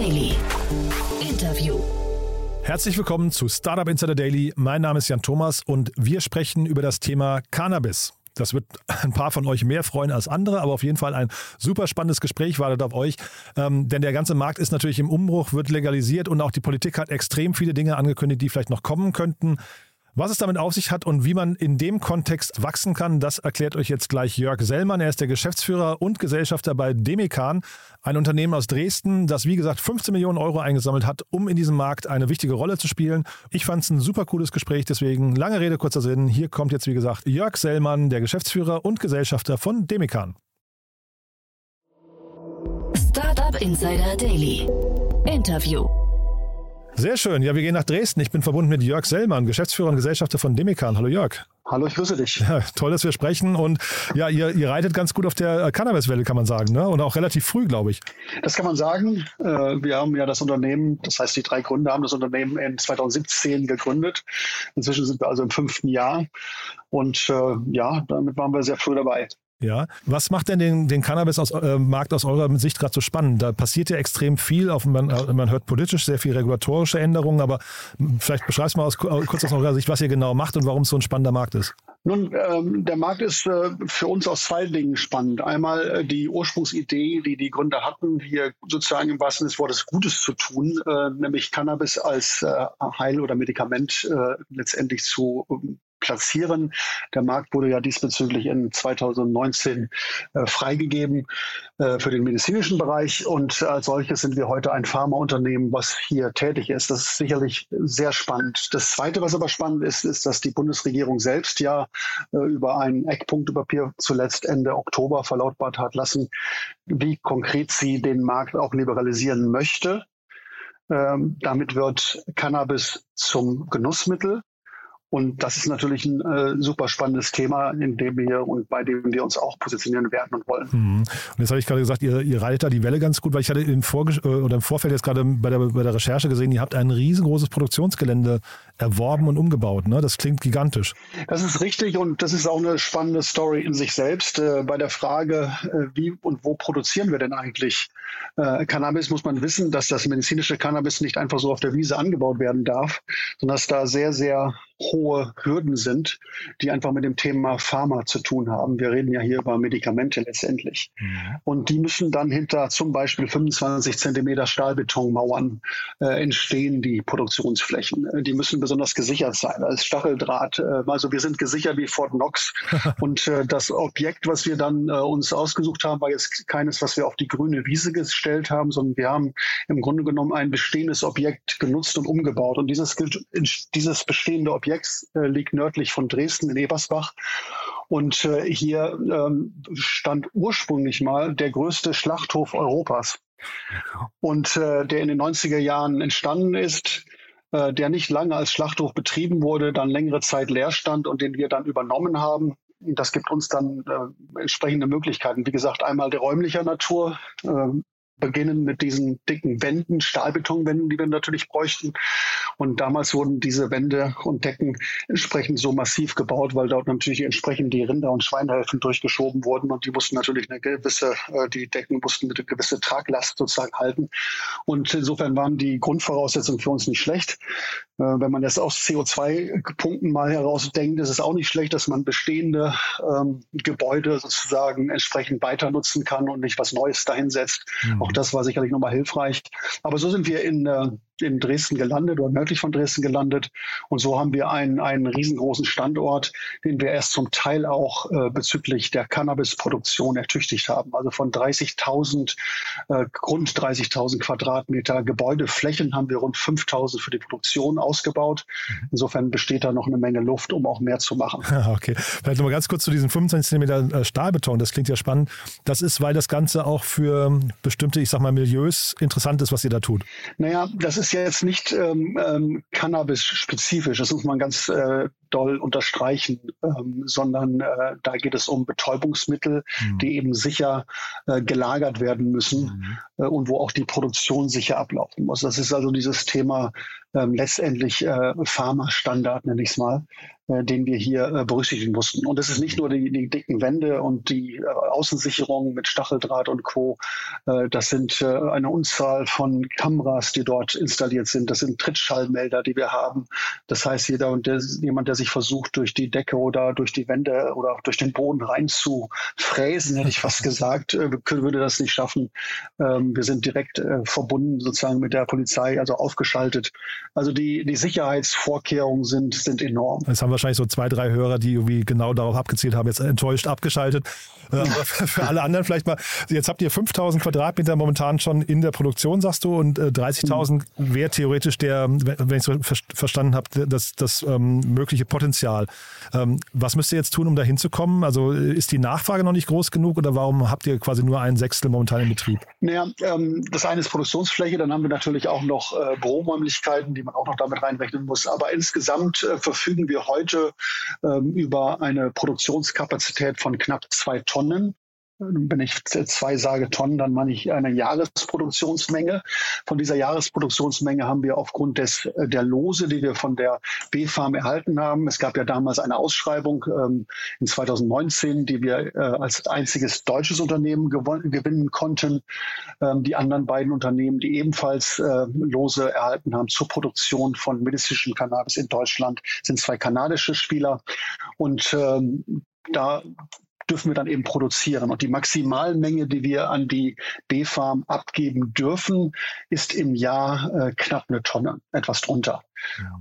Daily. Interview. Herzlich willkommen zu Startup Insider Daily. Mein Name ist Jan Thomas und wir sprechen über das Thema Cannabis. Das wird ein paar von euch mehr freuen als andere, aber auf jeden Fall ein super spannendes Gespräch wartet auf euch. Ähm, denn der ganze Markt ist natürlich im Umbruch, wird legalisiert und auch die Politik hat extrem viele Dinge angekündigt, die vielleicht noch kommen könnten. Was es damit auf sich hat und wie man in dem Kontext wachsen kann, das erklärt euch jetzt gleich Jörg Sellmann. Er ist der Geschäftsführer und Gesellschafter bei Demikan, ein Unternehmen aus Dresden, das wie gesagt 15 Millionen Euro eingesammelt hat, um in diesem Markt eine wichtige Rolle zu spielen. Ich fand es ein super cooles Gespräch, deswegen lange Rede, kurzer Sinn. Hier kommt jetzt wie gesagt Jörg Sellmann, der Geschäftsführer und Gesellschafter von Demikan. Startup Insider Daily. Interview. Sehr schön. Ja, wir gehen nach Dresden. Ich bin verbunden mit Jörg Sellmann, Geschäftsführer und Gesellschafter von Demikan. Hallo Jörg. Hallo, ich grüße dich. Ja, toll, dass wir sprechen. Und ja, ihr, ihr reitet ganz gut auf der Cannabiswelle, kann man sagen. Ne? Und auch relativ früh, glaube ich. Das kann man sagen. Äh, wir haben ja das Unternehmen, das heißt, die drei Gründer haben das Unternehmen in 2017 gegründet. Inzwischen sind wir also im fünften Jahr. Und äh, ja, damit waren wir sehr früh dabei. Ja, was macht denn den, den Cannabis-Markt aus, äh, aus eurer Sicht gerade so spannend? Da passiert ja extrem viel. Auf, man, äh, man hört politisch sehr viel regulatorische Änderungen, aber vielleicht beschreibst mal aus, kurz aus eurer Sicht, was ihr genau macht und warum es so ein spannender Markt ist. Nun, ähm, der Markt ist äh, für uns aus zwei Dingen spannend. Einmal äh, die Ursprungsidee, die die Gründer hatten, hier sozusagen im wahrsten Sinne des Wortes Gutes zu tun, äh, nämlich Cannabis als äh, Heil- oder Medikament äh, letztendlich zu ähm, platzieren. Der Markt wurde ja diesbezüglich in 2019 äh, freigegeben äh, für den medizinischen Bereich und als solches sind wir heute ein Pharmaunternehmen, was hier tätig ist. Das ist sicherlich sehr spannend. Das Zweite, was aber spannend ist, ist, dass die Bundesregierung selbst ja äh, über ein Eckpunktepapier zuletzt Ende Oktober verlautbart hat lassen, wie konkret sie den Markt auch liberalisieren möchte. Ähm, damit wird Cannabis zum Genussmittel und das ist natürlich ein äh, super spannendes Thema, in dem wir und bei dem wir uns auch positionieren werden und wollen. Mhm. Und jetzt habe ich gerade gesagt, ihr, ihr reitet da die Welle ganz gut, weil ich hatte im, Vorge äh, oder im Vorfeld jetzt gerade bei der, bei der Recherche gesehen, ihr habt ein riesengroßes Produktionsgelände erworben und umgebaut. Ne? Das klingt gigantisch. Das ist richtig und das ist auch eine spannende Story in sich selbst. Äh, bei der Frage, äh, wie und wo produzieren wir denn eigentlich äh, Cannabis, muss man wissen, dass das medizinische Cannabis nicht einfach so auf der Wiese angebaut werden darf, sondern dass da sehr, sehr hohe Hürden sind, die einfach mit dem Thema Pharma zu tun haben. Wir reden ja hier über Medikamente letztendlich. Mhm. Und die müssen dann hinter zum Beispiel 25 Zentimeter Stahlbetonmauern äh, entstehen, die Produktionsflächen. Äh, die müssen besonders gesichert sein. als Stacheldraht. Äh, also wir sind gesichert wie Fort Knox. Und äh, das Objekt, was wir dann äh, uns ausgesucht haben, war jetzt keines, was wir auf die grüne Wiese gestellt haben, sondern wir haben im Grunde genommen ein bestehendes Objekt genutzt und umgebaut. Und dieses, dieses bestehende Objekt Objekts äh, liegt nördlich von Dresden in Ebersbach. Und äh, hier ähm, stand ursprünglich mal der größte Schlachthof Europas. Und äh, der in den 90er Jahren entstanden ist, äh, der nicht lange als Schlachthof betrieben wurde, dann längere Zeit leer stand und den wir dann übernommen haben. Das gibt uns dann äh, entsprechende Möglichkeiten. Wie gesagt, einmal der räumlicher Natur. Beginnen mit diesen dicken Wänden, Stahlbetonwänden, die wir natürlich bräuchten. Und damals wurden diese Wände und Decken entsprechend so massiv gebaut, weil dort natürlich entsprechend die Rinder- und Schweinehälften durchgeschoben wurden und die mussten natürlich eine gewisse, äh, die Decken mussten eine gewisse Traglast sozusagen halten. Und insofern waren die Grundvoraussetzungen für uns nicht schlecht. Äh, wenn man das aus CO2-Punkten mal herausdenkt, ist es auch nicht schlecht, dass man bestehende ähm, Gebäude sozusagen entsprechend weiter nutzen kann und nicht was Neues dahinsetzt. Mhm. Auch das war sicherlich nochmal hilfreich. Aber so sind wir in, äh, in Dresden gelandet oder nördlich von Dresden gelandet. Und so haben wir einen, einen riesengroßen Standort, den wir erst zum Teil auch äh, bezüglich der Cannabisproduktion ertüchtigt haben. Also von 30.000, äh, rund 30.000 Quadratmeter Gebäudeflächen haben wir rund 5.000 für die Produktion ausgebaut. Mhm. Insofern besteht da noch eine Menge Luft, um auch mehr zu machen. Okay, vielleicht nochmal ganz kurz zu diesen 25 cm äh, Stahlbeton. Das klingt ja spannend. Das ist, weil das Ganze auch für bestimmte ich sag mal, Milieus interessant ist, was ihr da tut? Naja, das ist ja jetzt nicht ähm, ähm, Cannabis-spezifisch, das muss man ganz äh, doll unterstreichen, ähm, sondern äh, da geht es um Betäubungsmittel, mhm. die eben sicher äh, gelagert werden müssen mhm. äh, und wo auch die Produktion sicher ablaufen muss. Das ist also dieses Thema ähm, letztendlich äh, Pharma-Standard, nenne ich es mal. Äh, den wir hier äh, berücksichtigen mussten. Und es ist nicht nur die, die dicken Wände und die äh, Außensicherung mit Stacheldraht und Co. Das sind eine Unzahl von Kameras, die dort installiert sind. Das sind Trittschallmelder, die wir haben. Das heißt, jeder und der, jemand, der sich versucht, durch die Decke oder durch die Wände oder durch den Boden reinzufräsen, hätte ich fast gesagt, würde das nicht schaffen. Ähm, wir sind direkt verbunden sozusagen mit der Polizei, also aufgeschaltet. Also die, die Sicherheitsvorkehrungen sind, sind enorm. Es haben wahrscheinlich so zwei, drei Hörer, die irgendwie genau darauf abgezielt haben, jetzt enttäuscht abgeschaltet. Äh, aber für alle anderen vielleicht mal, jetzt habt ihr 5000 Quadratmeter momentan schon in der Produktion, sagst du, und 30.000 mhm. wäre theoretisch der, wenn ich so verstanden habe, das, das ähm, mögliche Potenzial. Ähm, was müsst ihr jetzt tun, um da hinzukommen? Also ist die Nachfrage noch nicht groß genug oder warum habt ihr quasi nur ein Sechstel momentan in Betrieb? Naja, ähm, das eine ist Produktionsfläche, dann haben wir natürlich auch noch äh, Büroräumlichkeiten, die man auch noch damit reinrechnen muss. Aber insgesamt äh, verfügen wir heute ähm, über eine Produktionskapazität von knapp zwei Tonnen. Wenn ich zwei sage Tonnen, dann meine ich eine Jahresproduktionsmenge. Von dieser Jahresproduktionsmenge haben wir aufgrund des, äh, der Lose, die wir von der B-Farm erhalten haben, es gab ja damals eine Ausschreibung ähm, in 2019, die wir äh, als einziges deutsches Unternehmen gewinnen konnten. Ähm, die anderen beiden Unternehmen, die ebenfalls äh, Lose erhalten haben zur Produktion von medizinischem Cannabis in Deutschland, sind zwei kanadische Spieler. Und ähm, da dürfen wir dann eben produzieren. Und die Maximalmenge, die wir an die B-Farm abgeben dürfen, ist im Jahr äh, knapp eine Tonne, etwas drunter.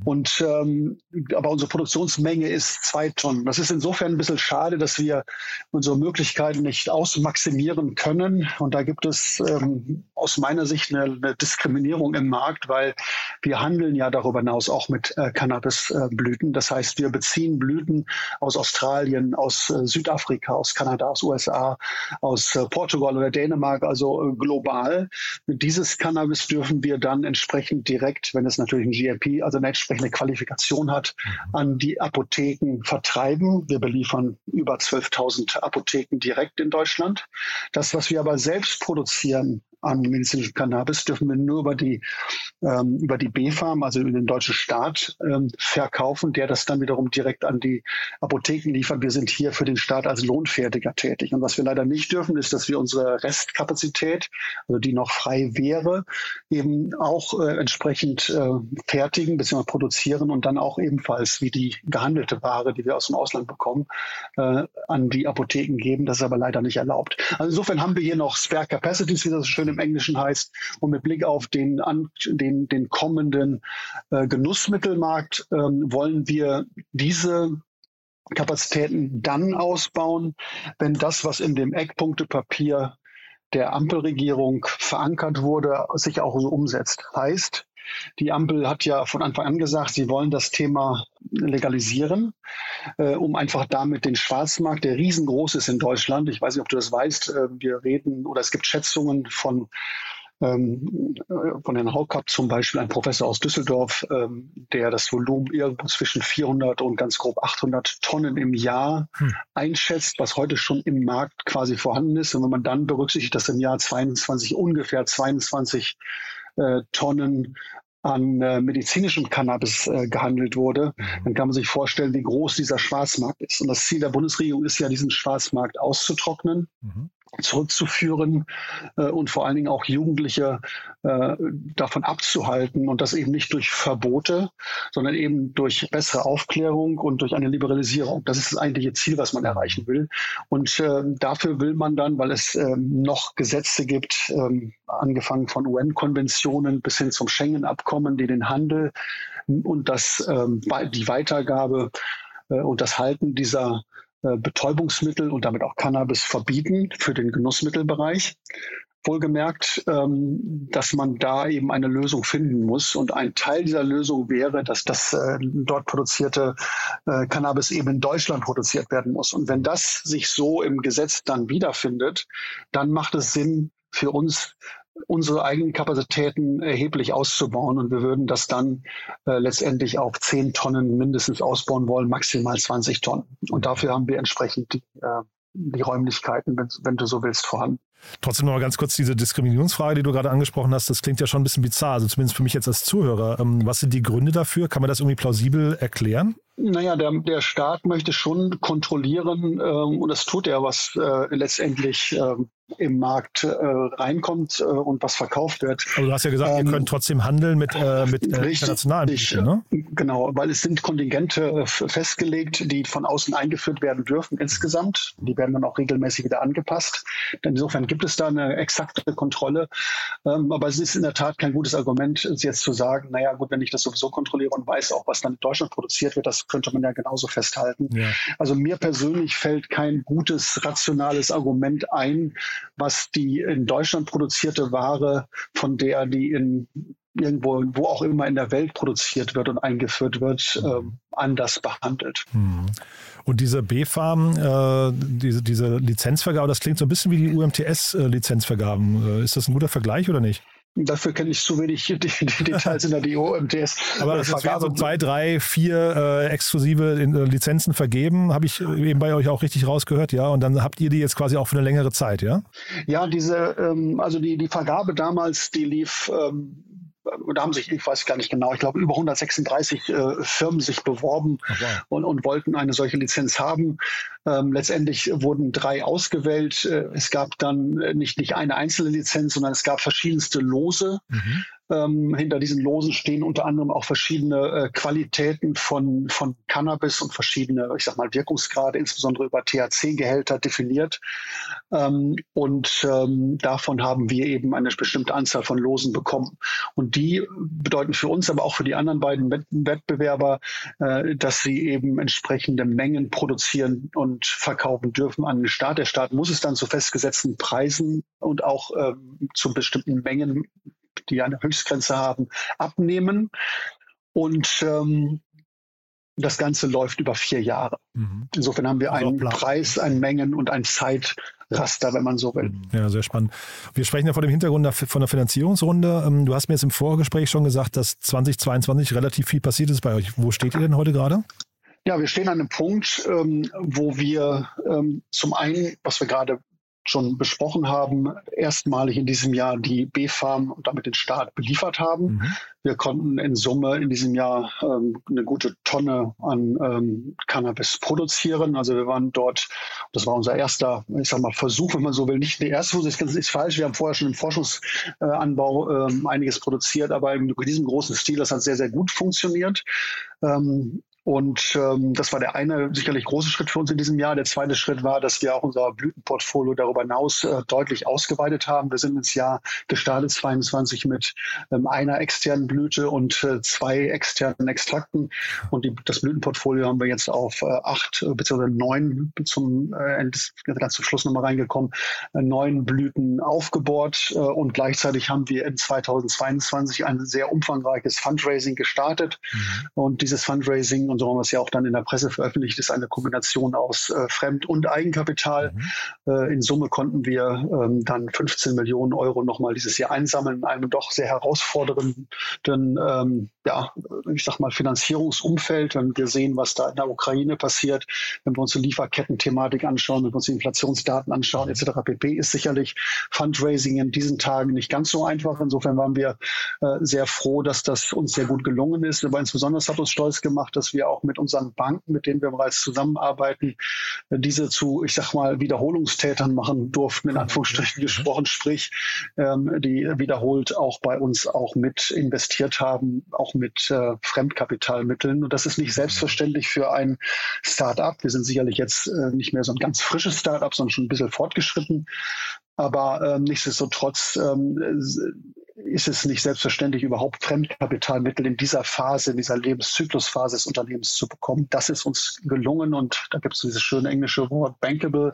Und ähm, aber unsere Produktionsmenge ist zwei Tonnen. Das ist insofern ein bisschen schade, dass wir unsere Möglichkeiten nicht ausmaximieren können. Und da gibt es ähm, aus meiner Sicht eine, eine, Diskriminierung im Markt, weil wir handeln ja darüber hinaus auch mit äh, Cannabisblüten. Das heißt, wir beziehen Blüten aus Australien, aus äh, Südafrika, aus Kanada, aus USA, aus äh, Portugal oder Dänemark, also äh, global. Dieses Cannabis dürfen wir dann entsprechend direkt, wenn es natürlich ein GLP also eine entsprechende Qualifikation hat, mhm. an die Apotheken vertreiben. Wir beliefern über 12.000 Apotheken direkt in Deutschland. Das, was wir aber selbst produzieren, an medizinischem Cannabis dürfen wir nur über die, ähm, über die B-Farm, also über den deutschen Staat, ähm, verkaufen, der das dann wiederum direkt an die Apotheken liefert. Wir sind hier für den Staat als Lohnfertiger tätig. Und was wir leider nicht dürfen, ist, dass wir unsere Restkapazität, also die noch frei wäre, eben auch äh, entsprechend äh, fertigen bzw. produzieren und dann auch ebenfalls wie die gehandelte Ware, die wir aus dem Ausland bekommen, äh, an die Apotheken geben. Das ist aber leider nicht erlaubt. Also insofern haben wir hier noch Spare Capacities, wie das so schön im Englischen heißt. Und mit Blick auf den, an, den, den kommenden äh, Genussmittelmarkt ähm, wollen wir diese Kapazitäten dann ausbauen, wenn das, was in dem Eckpunktepapier der Ampelregierung verankert wurde, sich auch so umsetzt. Heißt, die Ampel hat ja von Anfang an gesagt, sie wollen das Thema legalisieren, äh, um einfach damit den Schwarzmarkt, der riesengroß ist in Deutschland, ich weiß nicht, ob du das weißt, äh, wir reden oder es gibt Schätzungen von ähm, äh, von Herrn Haukapp zum Beispiel, ein Professor aus Düsseldorf, ähm, der das Volumen irgendwo zwischen 400 und ganz grob 800 Tonnen im Jahr hm. einschätzt, was heute schon im Markt quasi vorhanden ist. Und wenn man dann berücksichtigt, dass im Jahr 22 ungefähr 22 äh, Tonnen an äh, medizinischem Cannabis äh, gehandelt wurde, mhm. dann kann man sich vorstellen, wie groß dieser Schwarzmarkt ist. Und das Ziel der Bundesregierung ist ja, diesen Schwarzmarkt auszutrocknen. Mhm zurückzuführen äh, und vor allen Dingen auch Jugendliche äh, davon abzuhalten und das eben nicht durch Verbote, sondern eben durch bessere Aufklärung und durch eine Liberalisierung. Das ist das eigentliche Ziel, was man erreichen will. Und äh, dafür will man dann, weil es äh, noch Gesetze gibt, äh, angefangen von UN-Konventionen bis hin zum Schengen-Abkommen, die den Handel und das, äh, die Weitergabe äh, und das Halten dieser Betäubungsmittel und damit auch Cannabis verbieten für den Genussmittelbereich. Wohlgemerkt, ähm, dass man da eben eine Lösung finden muss. Und ein Teil dieser Lösung wäre, dass das äh, dort produzierte äh, Cannabis eben in Deutschland produziert werden muss. Und wenn das sich so im Gesetz dann wiederfindet, dann macht es Sinn für uns, unsere eigenen Kapazitäten erheblich auszubauen. Und wir würden das dann äh, letztendlich auf 10 Tonnen mindestens ausbauen wollen, maximal 20 Tonnen. Und dafür haben wir entsprechend die, äh, die Räumlichkeiten, wenn, wenn du so willst, vorhanden. Trotzdem noch mal ganz kurz diese Diskriminierungsfrage, die du gerade angesprochen hast. Das klingt ja schon ein bisschen bizarr, also zumindest für mich jetzt als Zuhörer. Ähm, was sind die Gründe dafür? Kann man das irgendwie plausibel erklären? Naja, der, der Staat möchte schon kontrollieren, ähm, und das tut er, was äh, letztendlich ähm, im Markt äh, reinkommt äh, und was verkauft wird. Aber du hast ja gesagt, ähm, ihr könnt trotzdem handeln mit, äh, mit äh, internationalen Mitteln, ne? Genau, weil es sind Kontingente äh, festgelegt, die von außen eingeführt werden dürfen insgesamt. Die werden dann auch regelmäßig wieder angepasst. Insofern gibt es da eine exakte Kontrolle. Ähm, aber es ist in der Tat kein gutes Argument, jetzt zu sagen, naja gut, wenn ich das sowieso kontrolliere und weiß auch, was dann in Deutschland produziert wird, das könnte man ja genauso festhalten. Ja. Also mir persönlich fällt kein gutes, rationales Argument ein, was die in Deutschland produzierte Ware, von der die in irgendwo, wo auch immer in der Welt produziert wird und eingeführt wird, äh, anders behandelt. Hm. Und diese B-Farm, äh, diese, diese Lizenzvergabe, das klingt so ein bisschen wie die UMTS-Lizenzvergaben. Äh, ist das ein guter Vergleich oder nicht? Dafür kenne ich zu wenig die, die Details in der DO, MTS. Aber es werden so zwei, drei, vier äh, exklusive äh, Lizenzen vergeben, habe ich eben bei euch auch richtig rausgehört, ja. Und dann habt ihr die jetzt quasi auch für eine längere Zeit, ja? Ja, diese, ähm, also die, die Vergabe damals, die lief ähm, da haben sich, ich weiß gar nicht genau, ich glaube über 136 äh, Firmen sich beworben okay. und, und wollten eine solche Lizenz haben. Ähm, letztendlich wurden drei ausgewählt. Äh, es gab dann nicht, nicht eine einzelne Lizenz, sondern es gab verschiedenste Lose. Mhm. Ähm, hinter diesen Losen stehen unter anderem auch verschiedene äh, Qualitäten von, von Cannabis und verschiedene, ich sag mal, Wirkungsgrade, insbesondere über THC-Gehälter definiert. Ähm, und ähm, davon haben wir eben eine bestimmte Anzahl von Losen bekommen. Und die bedeuten für uns, aber auch für die anderen beiden Wettbewerber, äh, dass sie eben entsprechende Mengen produzieren und verkaufen dürfen an den Staat. Der Staat muss es dann zu festgesetzten Preisen und auch ähm, zu bestimmten Mengen die eine Höchstgrenze haben, abnehmen. Und ähm, das Ganze läuft über vier Jahre. Mhm. Insofern haben wir einen Preis, einen Mengen- und ein Zeitraster, wenn man so will. Mhm. Ja, sehr spannend. Wir sprechen ja vor dem Hintergrund von der Finanzierungsrunde. Ähm, du hast mir jetzt im Vorgespräch schon gesagt, dass 2022 relativ viel passiert ist bei euch. Wo steht ihr denn heute gerade? Ja, wir stehen an einem Punkt, ähm, wo wir ähm, zum einen, was wir gerade schon besprochen haben, erstmalig in diesem Jahr die B-Farm und damit den Staat beliefert haben. Mhm. Wir konnten in Summe in diesem Jahr ähm, eine gute Tonne an ähm, Cannabis produzieren. Also wir waren dort, das war unser erster, ich sag mal, Versuch, wenn man so will, nicht der erste Versuch, das ist falsch. Wir haben vorher schon im Forschungsanbau äh, einiges produziert, aber in diesem großen Stil, das hat sehr, sehr gut funktioniert. Ähm, und ähm, das war der eine sicherlich große Schritt für uns in diesem Jahr. Der zweite Schritt war, dass wir auch unser Blütenportfolio darüber hinaus äh, deutlich ausgeweitet haben. Wir sind ins Jahr gestartet 22 mit ähm, einer externen Blüte und äh, zwei externen Extrakten. Und die, das Blütenportfolio haben wir jetzt auf äh, acht äh, bzw. neun zum äh, ganz zum Schluss nochmal reingekommen, äh, neun Blüten aufgebohrt. Äh, und gleichzeitig haben wir in 2022 ein sehr umfangreiches Fundraising gestartet. Mhm. Und dieses Fundraising und so haben wir es ja auch dann in der Presse veröffentlicht, ist eine Kombination aus äh, Fremd- und Eigenkapital. Mhm. Äh, in Summe konnten wir ähm, dann 15 Millionen Euro nochmal dieses Jahr einsammeln in einem doch sehr herausfordernden, ähm, ja, ich sag mal, Finanzierungsumfeld. Wenn wir sehen, was da in der Ukraine passiert, wenn wir uns die Lieferketten-Thematik anschauen, wenn wir uns die Inflationsdaten anschauen, etc. pp., ist sicherlich Fundraising in diesen Tagen nicht ganz so einfach. Insofern waren wir äh, sehr froh, dass das uns sehr gut gelungen ist. Aber insbesondere hat uns stolz gemacht, dass wir auch mit unseren Banken, mit denen wir bereits zusammenarbeiten, diese zu, ich sag mal, Wiederholungstätern machen durften, in Anführungsstrichen gesprochen, sprich, ähm, die wiederholt auch bei uns auch mit investiert haben, auch mit äh, Fremdkapitalmitteln. Und das ist nicht selbstverständlich für ein Start-up. Wir sind sicherlich jetzt äh, nicht mehr so ein ganz frisches Start-up, sondern schon ein bisschen fortgeschritten. Aber ähm, nichtsdestotrotz ähm, ist es nicht selbstverständlich, überhaupt Fremdkapitalmittel in dieser Phase, in dieser Lebenszyklusphase des Unternehmens zu bekommen. Das ist uns gelungen und da gibt es dieses schöne englische Wort bankable.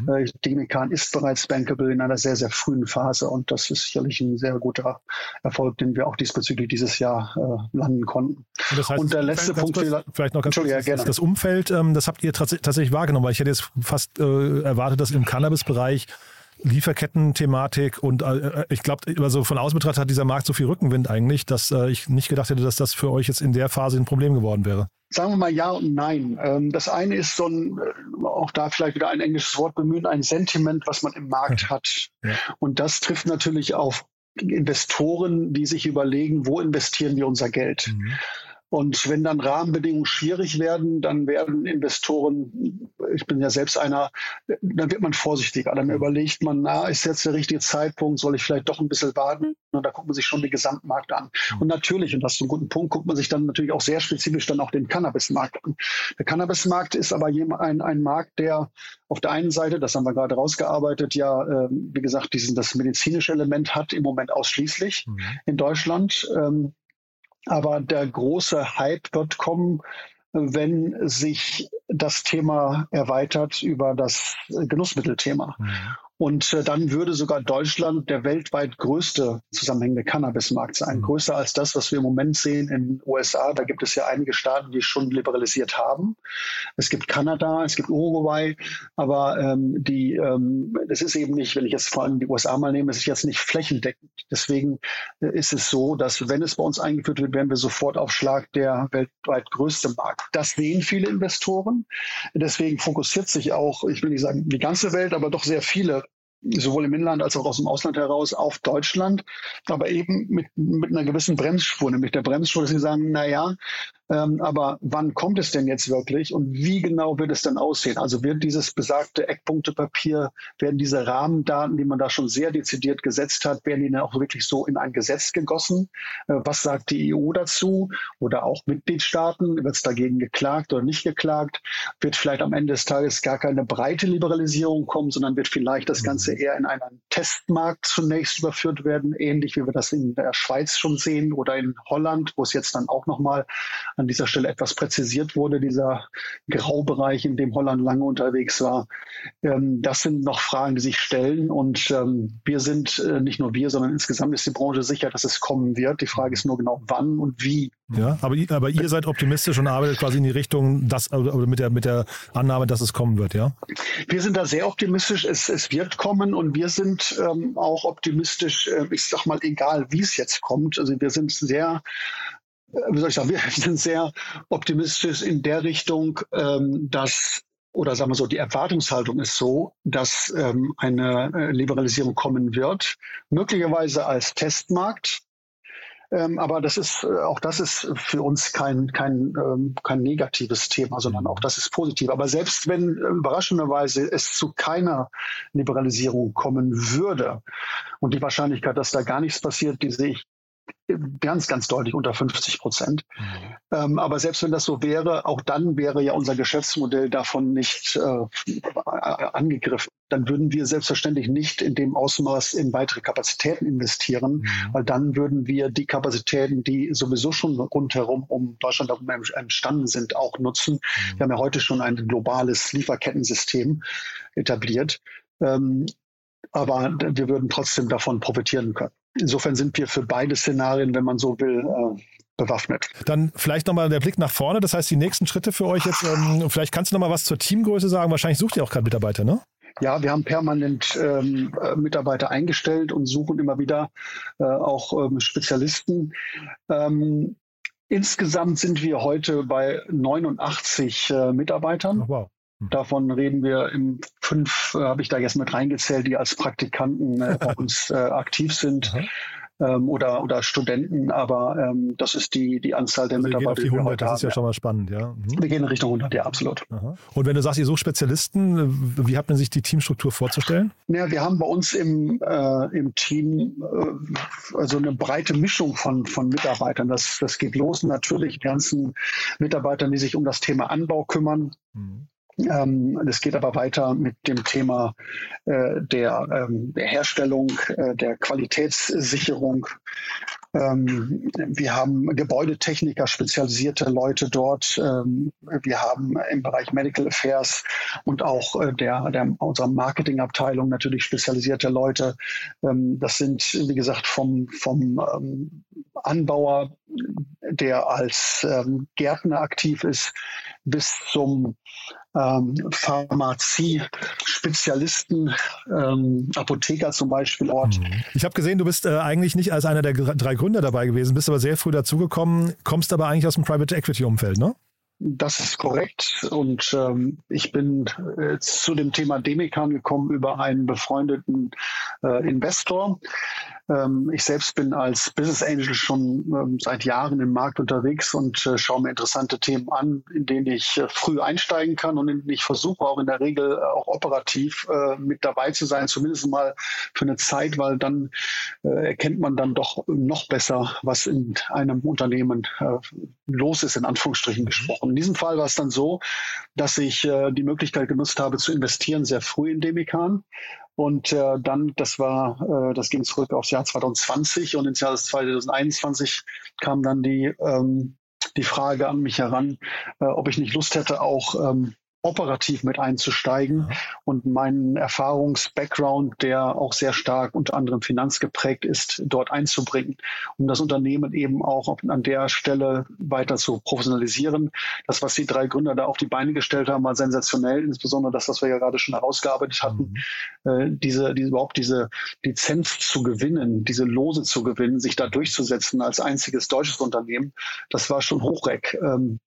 Mhm. Äh, Demikan ist bereits bankable in einer sehr, sehr frühen Phase und das ist sicherlich ein sehr guter Erfolg, den wir auch diesbezüglich dieses Jahr äh, landen konnten. Und, das heißt, und der letzte Punkt, kurz, vielleicht noch ganz kurz, ja, gerne. das Umfeld, ähm, das habt ihr tatsächlich wahrgenommen, weil ich hätte jetzt fast äh, erwartet, dass im Cannabis-Bereich Lieferketten-Thematik und äh, ich glaube, also von außen betrachtet hat dieser Markt so viel Rückenwind eigentlich, dass äh, ich nicht gedacht hätte, dass das für euch jetzt in der Phase ein Problem geworden wäre. Sagen wir mal ja und nein. Ähm, das eine ist so ein, äh, auch da vielleicht wieder ein englisches Wort bemühen, ein Sentiment, was man im Markt hat. Ja. Und das trifft natürlich auf Investoren, die sich überlegen, wo investieren wir unser Geld. Mhm. Und wenn dann Rahmenbedingungen schwierig werden, dann werden Investoren, ich bin ja selbst einer, dann wird man vorsichtiger. Dann überlegt man, na, ist jetzt der richtige Zeitpunkt, soll ich vielleicht doch ein bisschen warten? Und da guckt man sich schon den Gesamtmarkt an. Und natürlich, und das ist ein guter Punkt, guckt man sich dann natürlich auch sehr spezifisch dann auch den Cannabismarkt an. Der Cannabismarkt ist aber ein, ein Markt, der auf der einen Seite, das haben wir gerade rausgearbeitet, ja, äh, wie gesagt, diesen, das medizinische Element hat im Moment ausschließlich mhm. in Deutschland. Ähm, aber der große Hype wird kommen, wenn sich das Thema erweitert über das Genussmittelthema. Mhm. Und äh, dann würde sogar Deutschland der weltweit größte zusammenhängende Cannabismarkt sein. Mhm. Größer als das, was wir im Moment sehen in den USA. Da gibt es ja einige Staaten, die schon liberalisiert haben. Es gibt Kanada, es gibt Uruguay, aber ähm, die, ähm, das ist eben nicht, wenn ich jetzt vor allem die USA mal nehme, es ist jetzt nicht flächendeckend. Deswegen äh, ist es so, dass wenn es bei uns eingeführt wird, werden wir sofort auf Schlag der weltweit größte Markt. Das sehen viele Investoren. Deswegen fokussiert sich auch, ich will nicht sagen die ganze Welt, aber doch sehr viele sowohl im Inland als auch aus dem Ausland heraus auf Deutschland, aber eben mit, mit einer gewissen Bremsspur, nämlich der Bremsspur, dass sie sagen, na ja, ähm, aber wann kommt es denn jetzt wirklich und wie genau wird es dann aussehen? Also wird dieses besagte Eckpunktepapier, werden diese Rahmendaten, die man da schon sehr dezidiert gesetzt hat, werden die dann auch wirklich so in ein Gesetz gegossen? Äh, was sagt die EU dazu oder auch Mitgliedstaaten? Wird es dagegen geklagt oder nicht geklagt? Wird vielleicht am Ende des Tages gar keine breite Liberalisierung kommen, sondern wird vielleicht das Ganze mhm. eher in einen Testmarkt zunächst überführt werden, ähnlich wie wir das in der Schweiz schon sehen oder in Holland, wo es jetzt dann auch nochmal an dieser Stelle etwas präzisiert wurde, dieser Graubereich, in dem Holland lange unterwegs war. Ähm, das sind noch Fragen, die sich stellen. Und ähm, wir sind, äh, nicht nur wir, sondern insgesamt ist die Branche sicher, dass es kommen wird. Die Frage ist nur genau, wann und wie. Ja, aber, aber ihr seid optimistisch und arbeitet quasi in die Richtung, dass, oder mit der, mit der Annahme, dass es kommen wird, ja? Wir sind da sehr optimistisch. Es, es wird kommen und wir sind ähm, auch optimistisch, äh, ich sag mal, egal wie es jetzt kommt. Also wir sind sehr wie soll ich sagen, wir sind sehr optimistisch in der Richtung, ähm, dass oder sagen wir so, die Erwartungshaltung ist so, dass ähm, eine äh, Liberalisierung kommen wird, möglicherweise als Testmarkt. Ähm, aber das ist äh, auch das ist für uns kein kein ähm, kein negatives Thema, sondern auch das ist positiv. Aber selbst wenn äh, überraschenderweise es zu keiner Liberalisierung kommen würde und die Wahrscheinlichkeit, dass da gar nichts passiert, die sehe ich ganz, ganz deutlich unter 50 Prozent. Mhm. Ähm, aber selbst wenn das so wäre, auch dann wäre ja unser Geschäftsmodell davon nicht äh, angegriffen. Dann würden wir selbstverständlich nicht in dem Ausmaß in weitere Kapazitäten investieren, mhm. weil dann würden wir die Kapazitäten, die sowieso schon rundherum um Deutschland herum entstanden sind, auch nutzen. Mhm. Wir haben ja heute schon ein globales Lieferkettensystem etabliert. Ähm, aber wir würden trotzdem davon profitieren können. Insofern sind wir für beide Szenarien, wenn man so will, äh, bewaffnet. Dann vielleicht nochmal der Blick nach vorne. Das heißt, die nächsten Schritte für euch jetzt, ähm, vielleicht kannst du nochmal was zur Teamgröße sagen. Wahrscheinlich sucht ihr auch gerade Mitarbeiter, ne? Ja, wir haben permanent ähm, äh, Mitarbeiter eingestellt und suchen immer wieder äh, auch ähm, Spezialisten. Ähm, insgesamt sind wir heute bei 89 äh, Mitarbeitern. Oh, wow. Hm. Davon reden wir im fünf, äh, habe ich da jetzt mit reingezählt, die als Praktikanten äh, bei uns äh, aktiv sind. Ähm, oder, oder Studenten, aber ähm, das ist die, die Anzahl der also Mitarbeiter. Die 100, das ist ja, ja, schon mal spannend, ja. Mhm. Wir gehen in Richtung 100, ja, absolut. Aha. Und wenn du sagst, ihr sucht Spezialisten, wie hat man sich die Teamstruktur vorzustellen? Ja, wir haben bei uns im, äh, im Team äh, also eine breite Mischung von, von Mitarbeitern. Das, das geht los natürlich die ganzen Mitarbeitern, die sich um das Thema Anbau kümmern. Mhm ähm, es geht aber weiter mit dem Thema äh, der, ähm, der, Herstellung, äh, der Qualitätssicherung. Ähm, wir haben Gebäudetechniker, spezialisierte Leute dort. Ähm, wir haben im Bereich Medical Affairs und auch äh, der, der, unserer Marketingabteilung natürlich spezialisierte Leute. Ähm, das sind, wie gesagt, vom, vom ähm, Anbauer, der als Gärtner aktiv ist, bis zum ähm, Pharmazie-Spezialisten, ähm, Apotheker zum Beispiel Ort. Mhm. Ich habe gesehen, du bist äh, eigentlich nicht als einer der drei Gründer dabei gewesen, bist aber sehr früh dazugekommen, kommst aber eigentlich aus dem Private Equity-Umfeld, ne? Das ist korrekt. Und ähm, ich bin äh, zu dem Thema Demikan gekommen über einen befreundeten äh, Investor. Ähm, ich selbst bin als Business Angel schon ähm, seit Jahren im Markt unterwegs und äh, schaue mir interessante Themen an, in denen ich äh, früh einsteigen kann und in denen ich versuche auch in der Regel äh, auch operativ mit dabei zu sein, zumindest mal für eine Zeit, weil dann erkennt man dann doch noch besser, was in einem Unternehmen los ist, in Anführungsstrichen gesprochen. In diesem Fall war es dann so, dass ich die Möglichkeit genutzt habe zu investieren sehr früh in Demikan und äh, dann, das war, äh, das ging zurück aufs Jahr 2020 und ins Jahr 2021 kam dann die, ähm, die Frage an mich heran, äh, ob ich nicht Lust hätte, auch ähm, operativ mit einzusteigen mhm. und meinen Erfahrungs-Background, der auch sehr stark unter anderem finanzgeprägt ist, dort einzubringen, um das Unternehmen eben auch an der Stelle weiter zu professionalisieren. Das, was die drei Gründer da auf die Beine gestellt haben, war sensationell, insbesondere das, was wir ja gerade schon herausgearbeitet hatten, mhm. äh, diese, diese, überhaupt diese Lizenz zu gewinnen, diese Lose zu gewinnen, sich da durchzusetzen als einziges deutsches Unternehmen, das war schon hochreck. Ähm,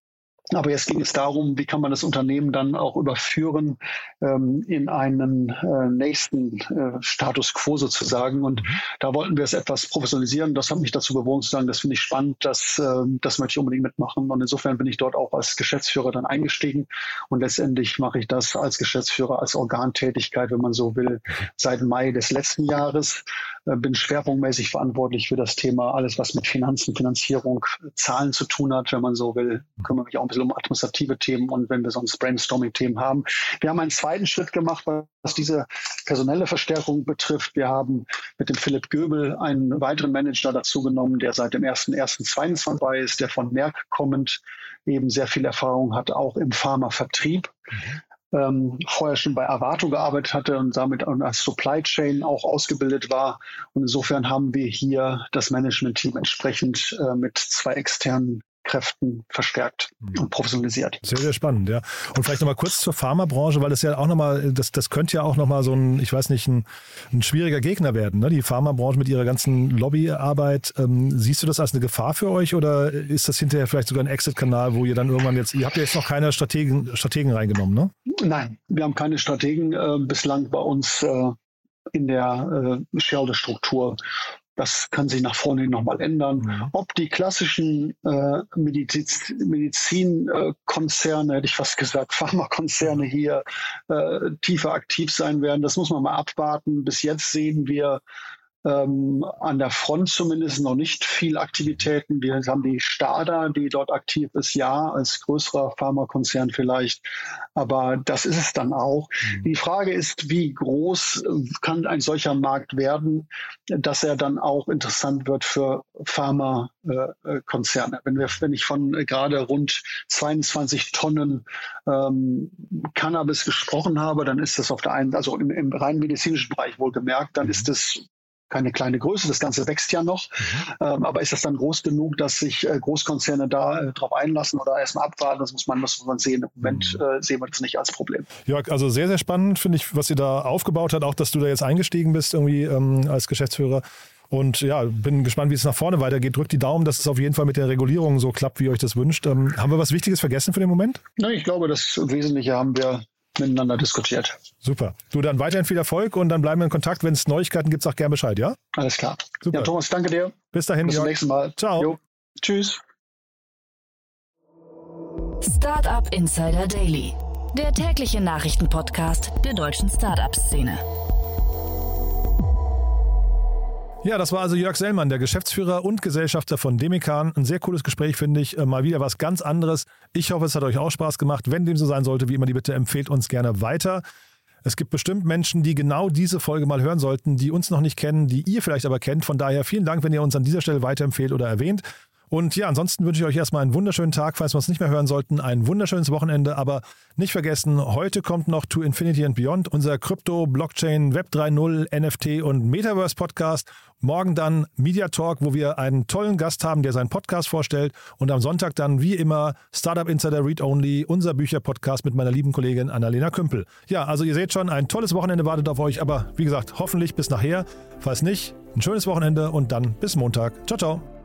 aber jetzt ging es darum, wie kann man das Unternehmen dann auch überführen ähm, in einen äh, nächsten äh, Status quo sozusagen. Und da wollten wir es etwas professionalisieren. Das hat mich dazu bewogen zu sagen, das finde ich spannend, das, äh, das möchte ich unbedingt mitmachen. Und insofern bin ich dort auch als Geschäftsführer dann eingestiegen. Und letztendlich mache ich das als Geschäftsführer, als Organtätigkeit, wenn man so will, seit Mai des letzten Jahres. Äh, bin schwerpunktmäßig verantwortlich für das Thema alles, was mit Finanzen, Finanzierung, Zahlen zu tun hat, wenn man so will. Kümmere mich auch ein bisschen um administrative Themen und wenn wir sonst Brainstorming-Themen haben. Wir haben einen zweiten Schritt gemacht, was diese personelle Verstärkung betrifft. Wir haben mit dem Philipp Göbel einen weiteren Manager dazu genommen, der seit dem 1.1.22 dabei ist, der von Merck kommend eben sehr viel Erfahrung hat, auch im Pharmavertrieb. Mhm ähm, vorher schon bei Avato gearbeitet hatte und damit als Supply Chain auch ausgebildet war. Und insofern haben wir hier das Management-Team entsprechend äh, mit zwei externen Kräften verstärkt mhm. und professionalisiert. Sehr, sehr spannend, ja. Und vielleicht nochmal kurz zur Pharmabranche, weil das ja auch nochmal, das, das könnte ja auch nochmal so ein, ich weiß nicht, ein, ein schwieriger Gegner werden, ne? die Pharmabranche mit ihrer ganzen Lobbyarbeit. Ähm, siehst du das als eine Gefahr für euch oder ist das hinterher vielleicht sogar ein Exit-Kanal, wo ihr dann irgendwann jetzt, ihr habt ja jetzt noch keine Strategen, Strategen reingenommen, ne? Nein, wir haben keine Strategen äh, bislang bei uns äh, in der äh, Shareholder-Struktur. Das kann sich nach vorne hin nochmal ändern. Mhm. Ob die klassischen äh, Mediz Medizinkonzerne, hätte ich fast gesagt, Pharmakonzerne hier äh, tiefer aktiv sein werden, das muss man mal abwarten. Bis jetzt sehen wir ähm, an der Front zumindest noch nicht viel Aktivitäten. Wir haben die Stada, die dort aktiv ist, ja, als größerer Pharmakonzern vielleicht, aber das ist es dann auch. Mhm. Die Frage ist, wie groß kann ein solcher Markt werden, dass er dann auch interessant wird für Pharmakonzerne. Wenn, wir, wenn ich von gerade rund 22 Tonnen ähm, Cannabis gesprochen habe, dann ist das auf der einen, also im, im rein medizinischen Bereich wohlgemerkt, dann mhm. ist es keine kleine Größe, das Ganze wächst ja noch. Mhm. Ähm, aber ist das dann groß genug, dass sich äh, Großkonzerne da äh, drauf einlassen oder erstmal abwarten? Das muss man, muss man sehen. Im Moment mhm. äh, sehen wir das nicht als Problem. Jörg, also sehr, sehr spannend finde ich, was ihr da aufgebaut habt, auch dass du da jetzt eingestiegen bist irgendwie ähm, als Geschäftsführer. Und ja, bin gespannt, wie es nach vorne weitergeht. Drückt die Daumen, dass es auf jeden Fall mit der Regulierung so klappt, wie ihr euch das wünscht. Ähm, haben wir was Wichtiges vergessen für den Moment? Nein, ich glaube, das Wesentliche haben wir miteinander diskutiert. Super. Du dann weiterhin viel Erfolg und dann bleiben wir in Kontakt. Wenn es Neuigkeiten gibt, sag gerne Bescheid, ja? Alles klar. Super. Ja, Thomas, danke dir. Bis dahin. Bis zum nächsten Mal. Ciao. Jo. Tschüss. Startup Insider Daily, der tägliche Nachrichtenpodcast der deutschen Startup-Szene. Ja, das war also Jörg Sellmann, der Geschäftsführer und Gesellschafter von Demikan. Ein sehr cooles Gespräch, finde ich. Äh, mal wieder was ganz anderes. Ich hoffe, es hat euch auch Spaß gemacht. Wenn dem so sein sollte, wie immer die Bitte, empfehlt uns gerne weiter. Es gibt bestimmt Menschen, die genau diese Folge mal hören sollten, die uns noch nicht kennen, die ihr vielleicht aber kennt. Von daher vielen Dank, wenn ihr uns an dieser Stelle weiterempfehlt oder erwähnt. Und ja, ansonsten wünsche ich euch erstmal einen wunderschönen Tag, falls wir uns nicht mehr hören sollten. Ein wunderschönes Wochenende, aber nicht vergessen, heute kommt noch To Infinity and Beyond, unser Krypto, Blockchain, Web 3.0, NFT und Metaverse Podcast. Morgen dann Media Talk, wo wir einen tollen Gast haben, der seinen Podcast vorstellt. Und am Sonntag dann, wie immer, Startup Insider Read Only, unser Bücherpodcast mit meiner lieben Kollegin Annalena Kümpel. Ja, also ihr seht schon, ein tolles Wochenende wartet auf euch, aber wie gesagt, hoffentlich bis nachher. Falls nicht, ein schönes Wochenende und dann bis Montag. Ciao, ciao.